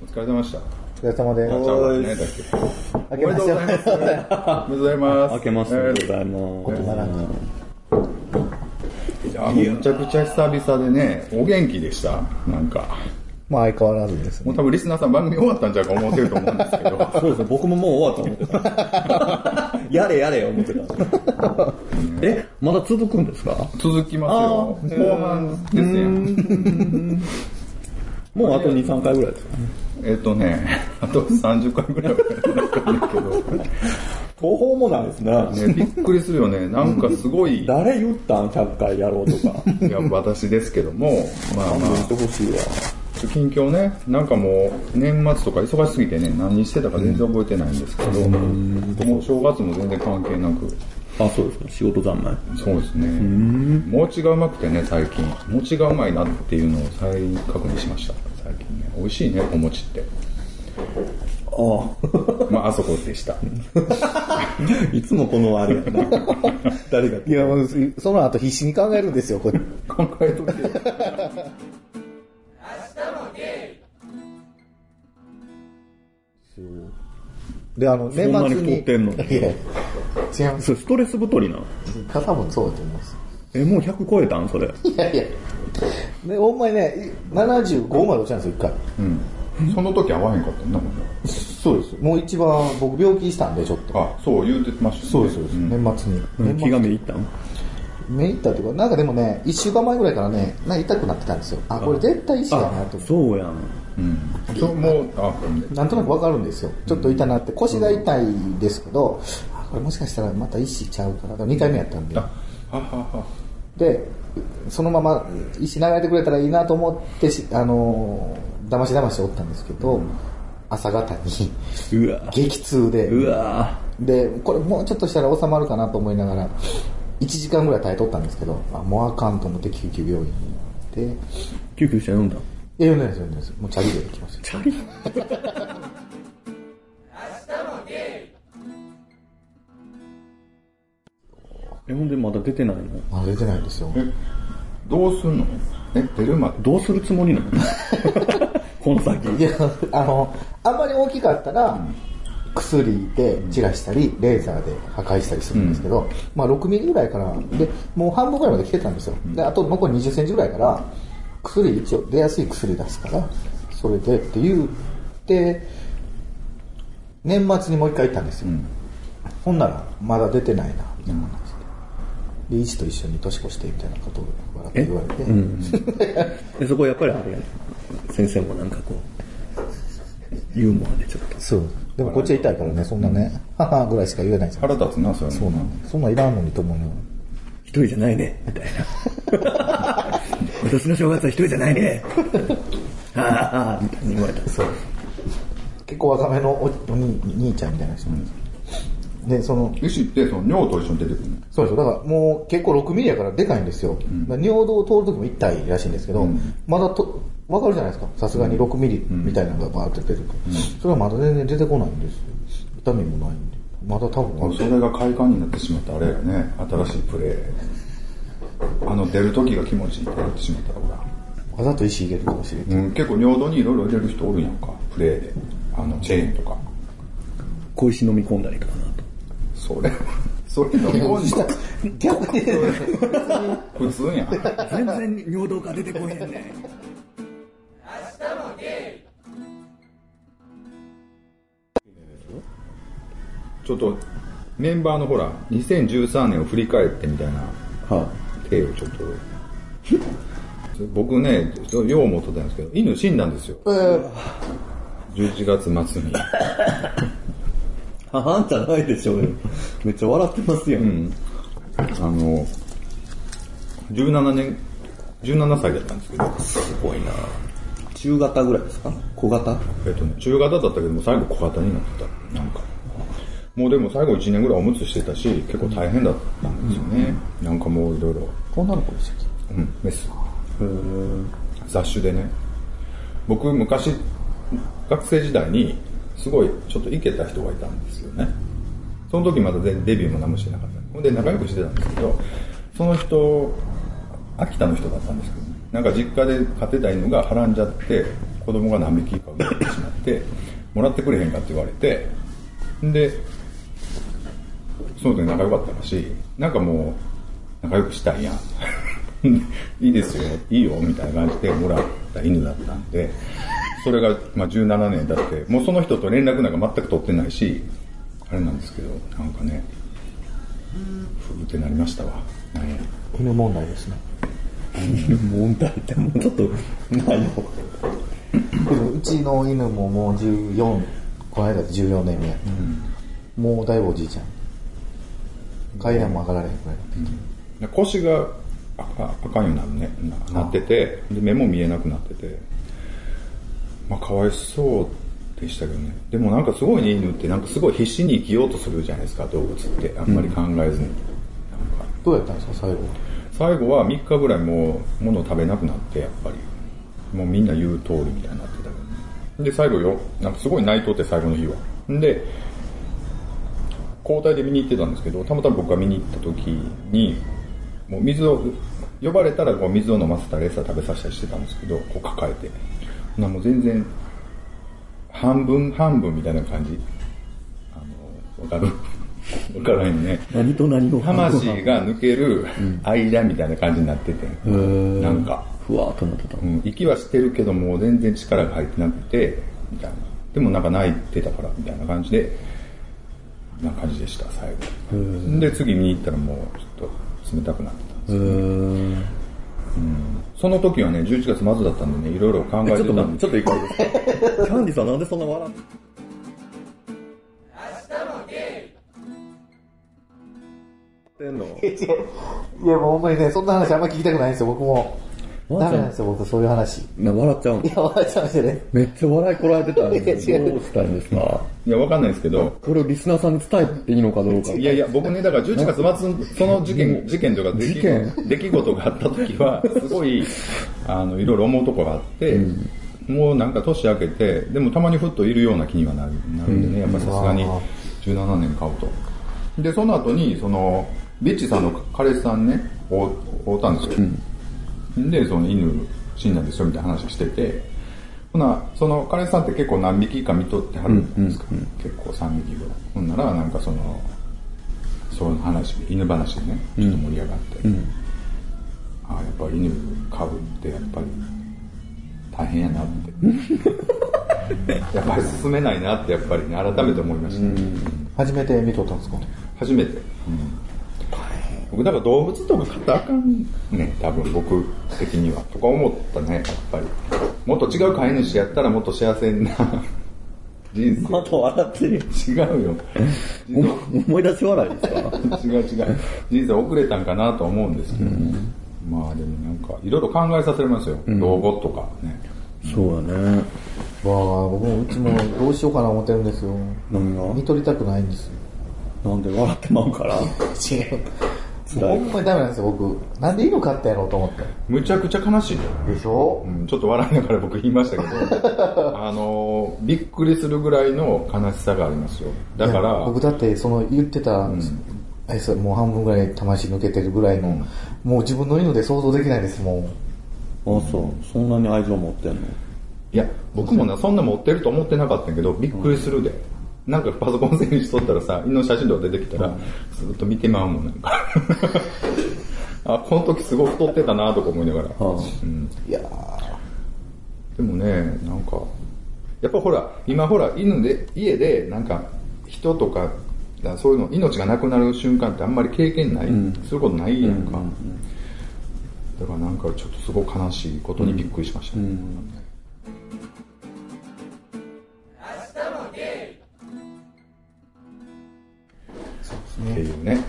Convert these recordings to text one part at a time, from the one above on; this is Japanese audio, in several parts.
お疲れ様でした。お疲れ様であちゃうわね、だっけ。おめでとうございます。おめでとうございます。明けましておめでとうございます。めちゃくちゃ久々でね、お元気でした。なんか。まあ相変わらずですね。もう多分リスナーさん番組終わったんちゃうか思ってると思うんですけど。そうですね、僕ももう終わった思ってた。やれやれ思ってた。え、まだ続くんですか？続きますよ。後半ですね。もうあと2、3回ぐらいですか？ね。えっとね、あと30回ぐらいはなきゃいけないけど。途方もないですね。ね、びっくりするよね。なんかすごい、い誰言ったん ?100 回やろうとか。や、私ですけども、まあまあ言って、ほしいわ。近況ね、なんかもう、年末とか忙しすぎてね、何してたか全然覚えてないんですけど、もう正月も全然関係なく、あ、そうですか。仕事三昧。そうですね。餅がうまくてね、最近。餅がうまいなっていうのを再確認しました。最近ね。美味しいね、お餅って。あ まあ、あそこでした。あ。いつもこのあれやな。誰がいや、もうその後必死に考えるんですよ、これ。考えとけで、あの、年末そんなにに。太ってんのいや、違います。それストレス太りな。多分そうだと思います。え、もう100超えたん？それ。いやいや。で、ほんまにね、75まで落ちたんですよ、一回。うん。その時合わへんかったんだもんね。そうです。もう一番、僕病気したんで、ちょっと。あ、そう言うてましたね。そうです、そうです。ん年末に。年末気がめいったん？目いったっていうか、なんかでもね、一週間前ぐらいからね、なんか痛くなってたんですよ。あ、これ絶対石やなと思って。そうやん。うん。そう、もう、あ、なんとなくわかるんですよ。ちょっと痛なって、腰が痛いですけど、あこれもしかしたらまた石ちゃうかなと、2回目やったんであ。、ははは。で、そのまま石流れてくれたらいいなと思ってし、あのー、騙し騙しおったんですけど、朝方に。激痛で、うわ。で、これもうちょっとしたら収まるかなと思いながら、1時間ぐらい耐えとったんですけど、あもうあかんと思って救急病院に行って、救急車呼んだいや、読んでないです、読んでないです。もうチャリで行きました。チャリえ、ほんでまだ出てないの？あ、出てないんですよ。え、どうすんの？え、出るまで？どうするつもりなの？この先。いや、あの、あんまり大きかったら、薬で散らしたり、レーザーで破壊したりするんですけど、まあ6ミリぐらいから、で、もう半分ぐらいまで来てたんですよ。で、あと残り20センチぐらいから、薬一応出やすい薬出すから、それでって言って、年末にもう一回行ったんですよ。ほんなら、まだ出てないな、みたいな話で。で、医師と一緒に年越してみたいなことを笑って言われて、でそこやっぱりあれやね先生もなんかこう、ユーモアでちょっと。そう。でもこっちは痛いからね、そんなね、母ぐらいしか言えないじゃん。腹立つな、それそうなんだ。そんなんいらんのにと思うよ。一人じゃないね、みたいな。今年の正月は一人じゃないね。は あはあ、みたいに言われた。そう。結構若めのおお兄兄ちゃんみたいな人なんですよ。で、その、医師って、その尿と一緒に出てくるのそうですよ。だからもう結構6ミリやからでかいんですよ。だから尿道を通るときも痛いらしいんですけど、まだと、わかるじゃないですか。さすがに6ミリみたいなのがバーって出ると。それはまだ全然出てこないんですよ。痛みもないんで。まだ多分それが快感になってしまったあれやね。新しいプレー。あの、出る時が気持ちいいってなってしまったから。わざと石入れるかもしれない。うん、結構尿道にいろいろ入れる人おるやんか、プレーで。あの、チェーンとか。小石飲み込んだりとかなと。それ、それ飲み込んだ逆に、普通やん。全然尿道が出てこへんね。ちょっと、メンバーのほら、2013年を振り返ってみたいなは手をちょっと。僕ね、よう思ってたんですけど、犬死んだんですよ。11月末に。あ、はんじゃないでしょうよ。めっちゃ笑ってますよ。うん。あの、17年、17歳だったんですけど、すごいな中型ぐらいですか？小型？えっとね、中型だったけども最後小型になってた。なんか。もうでも最後1年ぐらいおむつしてたし、結構大変だったんですよね。なんかもういろいろ。女の子でしたっけ？うん、メス。雑種でね。僕昔、学生時代に、すごいちょっとイケた人がいたんですよね。その時まだ全デビューも何もしてなかった。ほんで仲良くしてたんですけど、その人、秋田の人だったんですけどね。なんか実家で飼ってた犬がはらんじゃって子供が何匹か生まれてしまってもらってくれへんかって言われてでその時仲良かったらしいなんかもう仲良くしたいやん いいですよいいよみたいな感じでもらった犬だったんでそれがまあ17年経ってもうその人と連絡なんか全く取ってないしあれなんですけどなんかねふーってなりましたわなんや犬問題ですね。問題ってもうちょっとないの。けどうちの犬ももう14、この間で14年目。もうだいぶおじいちゃん。階段も上がられへんくらいになってきて。で腰が赤赤いようになるねななっててで目も見えなくなってて。まあかわいそうでしたけどね。でもなんかすごいね犬ってなんかすごい必死に生きようとするじゃないですか動物って。あんまり考えずに、なんか。どうやったんですか、最後。最後は3日ぐらいもう物を食べなくなってやっぱり。もうみんな言う通りみたいになってたけどね。で最後よなんかすごい泣いとって最後の日は。で交代で見に行ってたんですけどたまたま僕が見に行った時にもう水を呼ばれたらこう水を飲ませたり餌食べさせたりしてたんですけどこう抱えて。なもう全然半分半分みたいな感じ。あのわかる？わからへんね。何と何を。魂が抜ける間みたいな感じになってて、なんか、ふわーっとなってた。うん、息はしてるけどもう全然力が入ってなくてみたいな。でもなんか泣いてたからみたいな感じでな感じでした最後。で次見に行ったらもうちょっと冷たくなってですうーん。その時はね11月末だったんでねいろいろ考えてちょっと待って、たんでちょっと一回いいですかキャンディさんなんでそんな笑ってんの？いや、もうほんまにね、そんな話あんま聞きたくないんですよ、僕も。ダメなんですよ、僕、そういう話。な笑っちゃうんいや、笑っちゃいましたね。めっちゃ笑いこらえてたんですいや違うどうしたいんですかいやわかんないですけどこれをリスナーさんに伝えていいのかどうか。いやいや、僕ね、だから11月末、その事件、事件とか出来事件出来事があった時は、すごい、あの、いろいろ思うとこがあって、もうなんか年明けて、でもたまにふっといるような気にはなるなるんでね、やっぱりさすがに17年買うと。で、その後に、その、ビッチさんの彼氏さんね、会うたんですよ。で、その犬死んだんですよみたいな話してて、ほな、その彼氏さんって結構何匹か見とってはるんですか、結構3匹ぐらい。ほんなら、なんかその、その話、犬話でね、ちょっと盛り上がって、ああ、やっぱ犬飼うってやっぱり大変やなって。やっぱり進めないなってやっぱりね、改めて思いました、ね初めて見とったんですか？初めて。僕、だから動物とか飼ったらあかんね、多分僕的には。とか思ったね、やっぱり。もっと違う飼い主やったらもっと幸せな 人生。また笑ってる。違うよ。お思い出し笑いですか？違う違う。人生遅れたんかなと思うんですけど、まあでもなんか、いろいろ考えさせられますよ。老後とかね。そうだね。わあ、僕もうちもどうしようかな思ってるんですよ。何が？見とりたくないんですよ。なんで笑ってまうから。違う。ほんまにダメなんですよ、僕。なんで犬飼ったんやろうと思って。むちゃくちゃ悲しいよ。でしょ？うん、ちょっと笑いながら僕言いましたけど、あのーびっくりするぐらいの悲しさがありますよ。だから、僕だってその言ってた、あれさもう半分ぐらい魂抜けてるぐらいの、もう自分の犬で想像できないですもん。あ、そう。そんなに愛情持ってんの？いや、僕もな、そんな持ってると思ってなかったんやけど、びっくりするで。なんかパソコン整理しとったらさ、犬の写真とか出てきたら、ずっと見てまうもん、なんか。あ、この時すごい太ってたなとか思いながら。はうんいやでもね、なんか、やっぱほら、今ほら、犬で、家で、なんか、人とか、だそういうの、命がなくなる瞬間ってあんまり経験ない、することないやんか。だからなんかちょっとすごい悲しいことにびっくりしましたね。っていうね、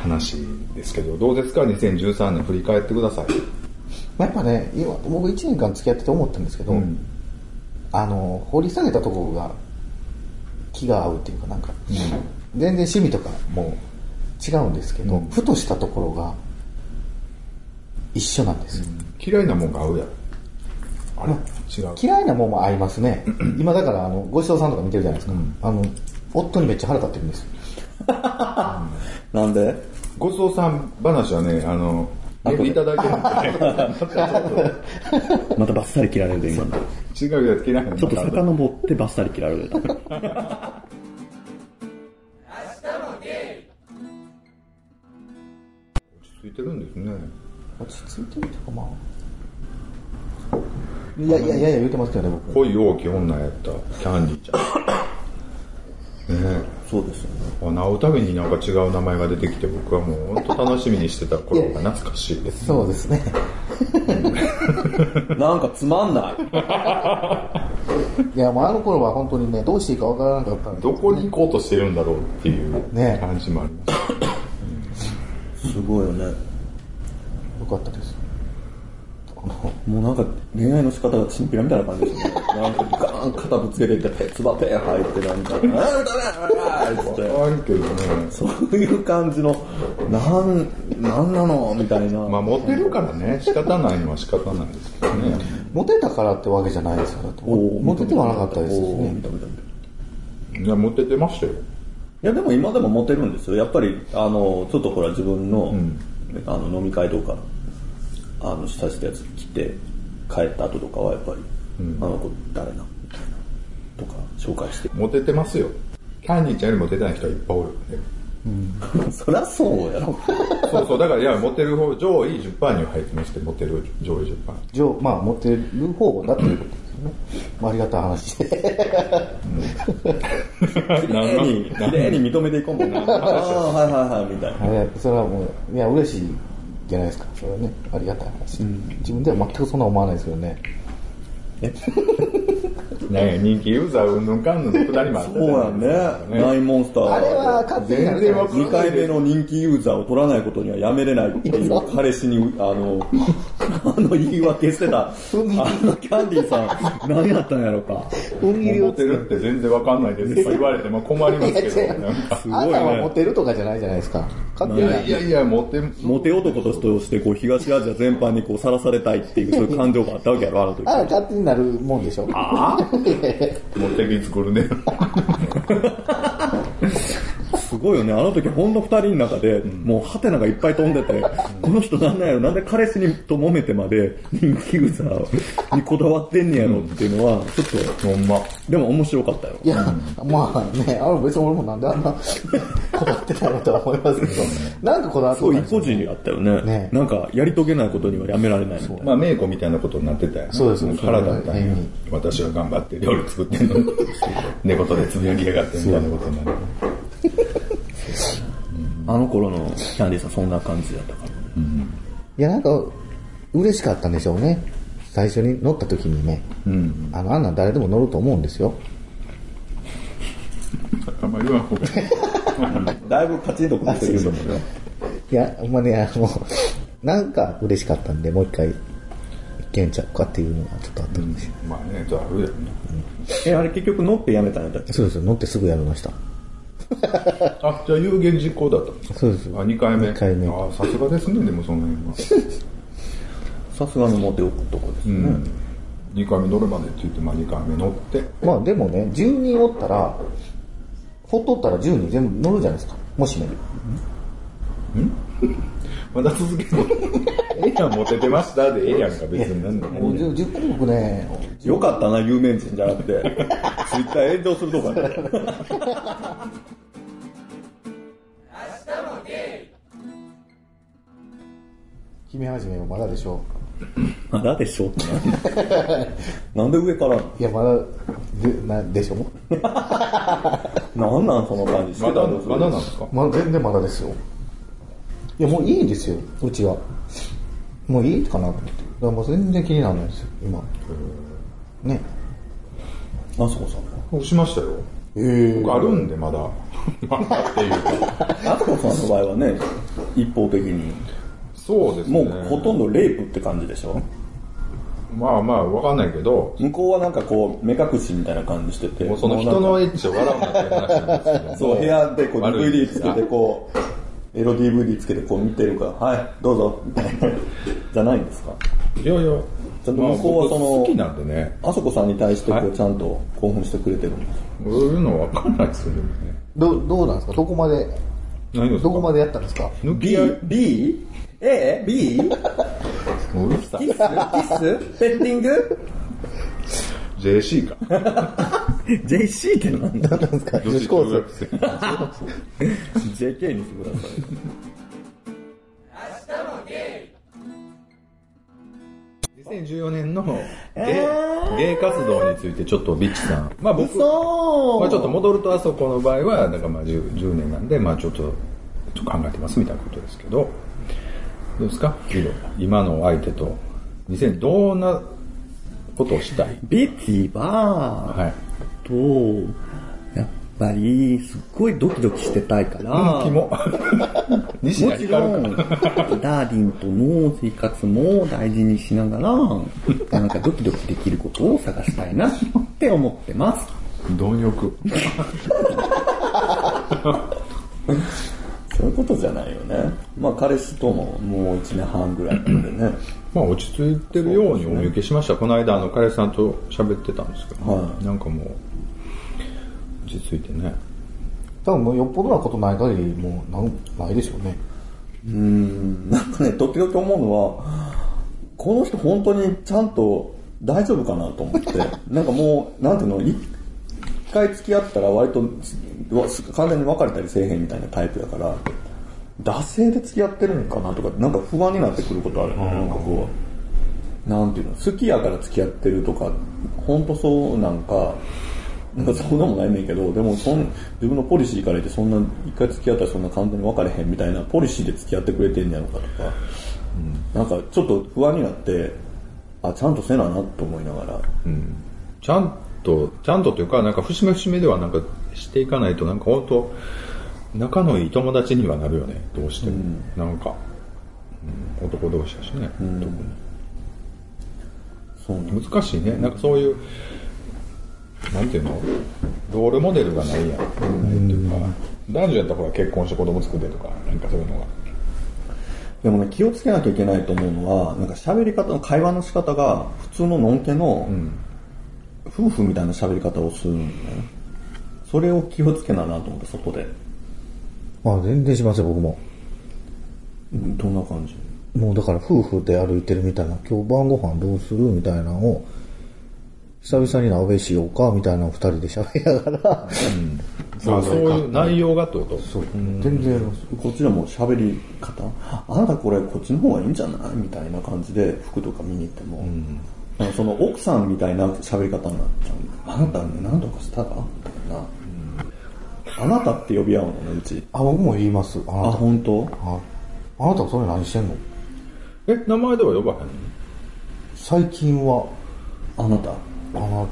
話ですけど、どうですか ?2013 年振り返ってください。ーやっぱね、今、僕1年間付き合ってて思ったんですけど、うんあの、掘り下げたところが気が合うっていうかなんか、全然趣味とかも違うんですけど、うんふとしたところが一緒なんですよ。嫌いなもんが合うやん。あれ違う。嫌いなもんも合いますね。今だから、あの、ごちそうさんとか見てるじゃないですか。うんあの、夫にめっちゃ腹立ってるんですよ。なんで？ごちそうさん話はね、あの、メールいただいてるんで、またバッサリ切られるで、今。違うやつ嫌いなちょっと遡ってバッサリ切られる。ついてるんですね。落ち着いてるっていうかまあ。いやいやいやいや言うてますけどね、僕。恋大きい女やった、キャンディちゃん。ねそうですよね。え。会うたびになんか違う名前が出てきて、僕はもう本当楽しみにしてた頃が懐かしいです。そうですね。なんかつまんない。いや、もうあの頃は本当にね、どうしていいかわからなかったんで。どこに行こうとしてるんだろうっていうね感じもあります。すごいよね。よかったです。もうなんか恋愛の仕方がチンピラみたいな感じですよね。なんかガーン肩ぶつけていって、つばペン入ってなんか、あーダメだって。あるけどね。そういう感じの、なん、なんなのみたいな。まあモテるからね、仕方ないのは仕方ないですけどね。モテたからってわけじゃないですから。おーモテてはなかったですよおーね見。た見た見たいや、モテてましたよ。いやでも今でもモテるんですよ。やっぱり、あの、ちょっとほら自分の、んあの飲み会とか、あの、したしたやつ来て、帰った後とかはやっぱり、あの子誰なみたいな、とか紹介して。モテてますよ。キャンディーちゃんよりモテてない人はいっぱいおるんで。そりゃそうやろ。そうそう、だからいや、モテる方、上位10%には入ってまして、モテる上位10%。上まあ、モテる方だっていうことですよね。まあ、ありがたい話で。綺麗に、綺麗に認めていこうもんな。ああ、はいはいはい、みたいな。はいそれはもう、いや、嬉しいじゃないですか。それはね、ありがたい話。自分では全くそんな思わないですけどね。ね人気ユーザーうんぬんかんぬんのくだりもあったじゃそうやんね。ナね。インモンスター。あれは勝手に全然わかんない2回目の人気ユーザーを取らないことにはやめれないっていう彼氏に、あの、あの言い訳してた、あのキャンディーさん、何やったんやろか。運切りをモテるって全然わかんないですとか言われても困りますけど、なんか。すごいあんたはモね。テるとかじゃないじゃないですか。勝手に。いやいやいや、モテ、モテ男として、こう、東アジア全般にこう、さらされたいっていう、そういう感情があったわけやろ、あの時。あら、勝手になるもんでしょ。あモテギ作るね。すごいよね。あの時ほんと二人の中で、もうハテナがいっぱい飛んでて、この人なんなんやろ、なんで彼氏にと揉めてまで人気ユーザーにこだわってんねやろっていうのは、ちょっと、ほんま。でも面白かったよ。いや、まあね、あの別に俺もなんであんなこだわってたのとは思いますけど、なんかこだわってそう、たんですよ一個人あったよね。ねなんか、やり遂げないことにはやめられないみたいな。まあ、メイコみたいなことになってたよ、そうですも腹立ったんやうん私は頑張って料理作ってんのに、寝言でつぶやきやがってみたいなことになる。あの頃のキャンディーさんそんな感じだったから。いや、なんか、嬉しかったんでしょうね。最初に乗った時にね。うん。あの、あんなん誰でも乗ると思うんですよ。あんまり言わん方がいい。だいぶカチンとくってるんだもんね。いや、ほんまね、あの、なんか嬉しかったんで、もう一回、いけんちゃうかっていうのがちょっとあったんですよ。まあね、ちょっとあるよね。え、あれ結局乗ってやめたんやったっけ？そうですよ、乗ってすぐやめました。あ、じゃあ有言実行だったそうですあ、2回目。二回目あ、さすがですね、でもその辺は。さすがのモテ男ですね。うん。2回目乗るまでって言って、まあ2回目乗って。まあでもね、10人おったら、ほっとったら10人全部乗るじゃないですか。もしね。まだ続けるの？ええやん、モテてましたでええやんか、別になんだもう 10, 10項目ね、よかったな、有名人じゃなくて。ツイッター炎上するとこや決め始めはまだでしょ まだでしょってな なんで上からう。いや、まだ、でなでしょ なんなんその感じ？まだ、まだなんですか？まだ全然まだですよ。いや、もういいですよ、うちは。もういいかなと思って。だからもう全然気にならないですよ、今。ね。あそこさん。押しましたよ。え僕あるんで、まだ。まだっていうか。あそこさんの場合はね、一方的に、そうですね。もうほとんどレイプって感じでしょ？まあまあ、わかんないけど、向こうはなんかこう、目隠しみたいな感じしてて。もうその人のエッチを笑うなって話なんですけど。そう、部屋でこう DVD つけてこう、エロ DVD つけてこう見てるから、はい、どうぞ、みたいな。じゃないんですか？いやいや、ちゃんと向こうはその好きなんでね。あそこさんに対してこはいうちゃんと興奮してくれてるんですそういうのわか？んないですよ、ね。どどうなんですかどこまで、どこまでやったんですか B?B? A? B? もううるさいキスキスペッティング JC か ?JC って何だなんですか女子高生？?JK にしてください。2014年のゲイゲイ活動についてちょっとビッチさん。まあ僕、まあちょっと戻るとあそこの場合は、だからまあ 10, 10年なんで、まあちょっとちょっと考えてますみたいなことですけど、どうですか？今の相手と、2000どんなことをしたい？ベティは、はい。と、やっぱり、すっごいドキドキしてたいから、キモ。西もちろん、ダーリンとの生活も大事にしながら、なんかドキドキできることを探したいなって思ってます。貪欲。そういうことじゃないよね。まあ彼氏とももう1年半ぐらいなんでね。まあ落ち着いてるようにお見受けしました。この間あの彼氏さんと喋ってたんですけど、はいなんかもう、落ち着いてね。多分もうよっぽどなことない限りもうなんないでしょうね。うーん、なんかね、時々思うのは、この人本当にちゃんと大丈夫かなと思って、なんかもう、なんていうの、一回付き合ったら割とわ完全に別れたりせえへんみたいなタイプやから、惰性で付き合ってるんかなとか、なんか不安になってくることあるよね。なんかこう、なんていうの、好きやから付き合ってるとか、本当そうなんか、なんかそんなもんないねんけど、でもそん自分のポリシーから言ってそんな、一回付き合ったらそんな簡単に別れへんみたいなポリシーで付き合ってくれてんねやろかとか、なんかちょっと不安になって、あ、ちゃんとせななと思いながら、ちゃんと、ちゃんとというか、なんか節目節目ではなんかしていかないと、なんか本当仲のいい友達にはなるよね、どうしても。なんか、うん男同士だしね、特に。そう難しいね。なんかそういう、なんていうの？ロールモデルがないやん。ないっていうか、男女やったらほら結婚して子供作ってとか、なんかそういうのが。でもね、気をつけなきゃいけないと思うのは、なんか喋り方の、会話の仕方が、普通ののんけの、夫婦みたいな喋り方をするんだよね。それを気をつけななと思って、外で。まあ全然しますよ、僕も。うんどんな感じ？もうだから夫婦で歩いてるみたいな、今日晩ご飯どうするみたいなのを、久々に鍋しようかみたいなのを二人で喋りながら、あそういう内容がってこと？そう、全然やります。こっちでも喋り方？あなたこれこっちの方がいいんじゃない？みたいな感じで服とか見に行っても、なん。かその奥さんみたいな喋り方になっちゃう。あなたね、何とかしたらみたいな。あなたって呼び合うのね、うち。あ、僕も言います。ああ、な本当？た。ああなたそれ何してんの？え、名前では呼ばへんの？最近は、あなた。あな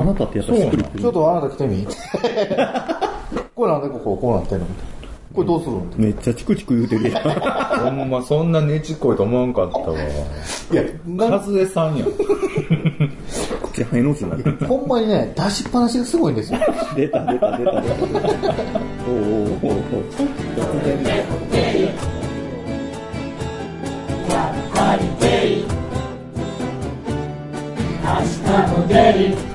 あなたってやっぱりちょっとあなた来てみ これなんでこここうなってんの？みたいな。これどうするのめっちゃチクチク言うてるやん。ほんまそんなねちっこいと思わんかったわ。いや、な和江さんやん。口ハイノーズになるほんまにね、出しっぱなしがすごいんですよ。出た出た出た出た。おうおうおうお。明日も出る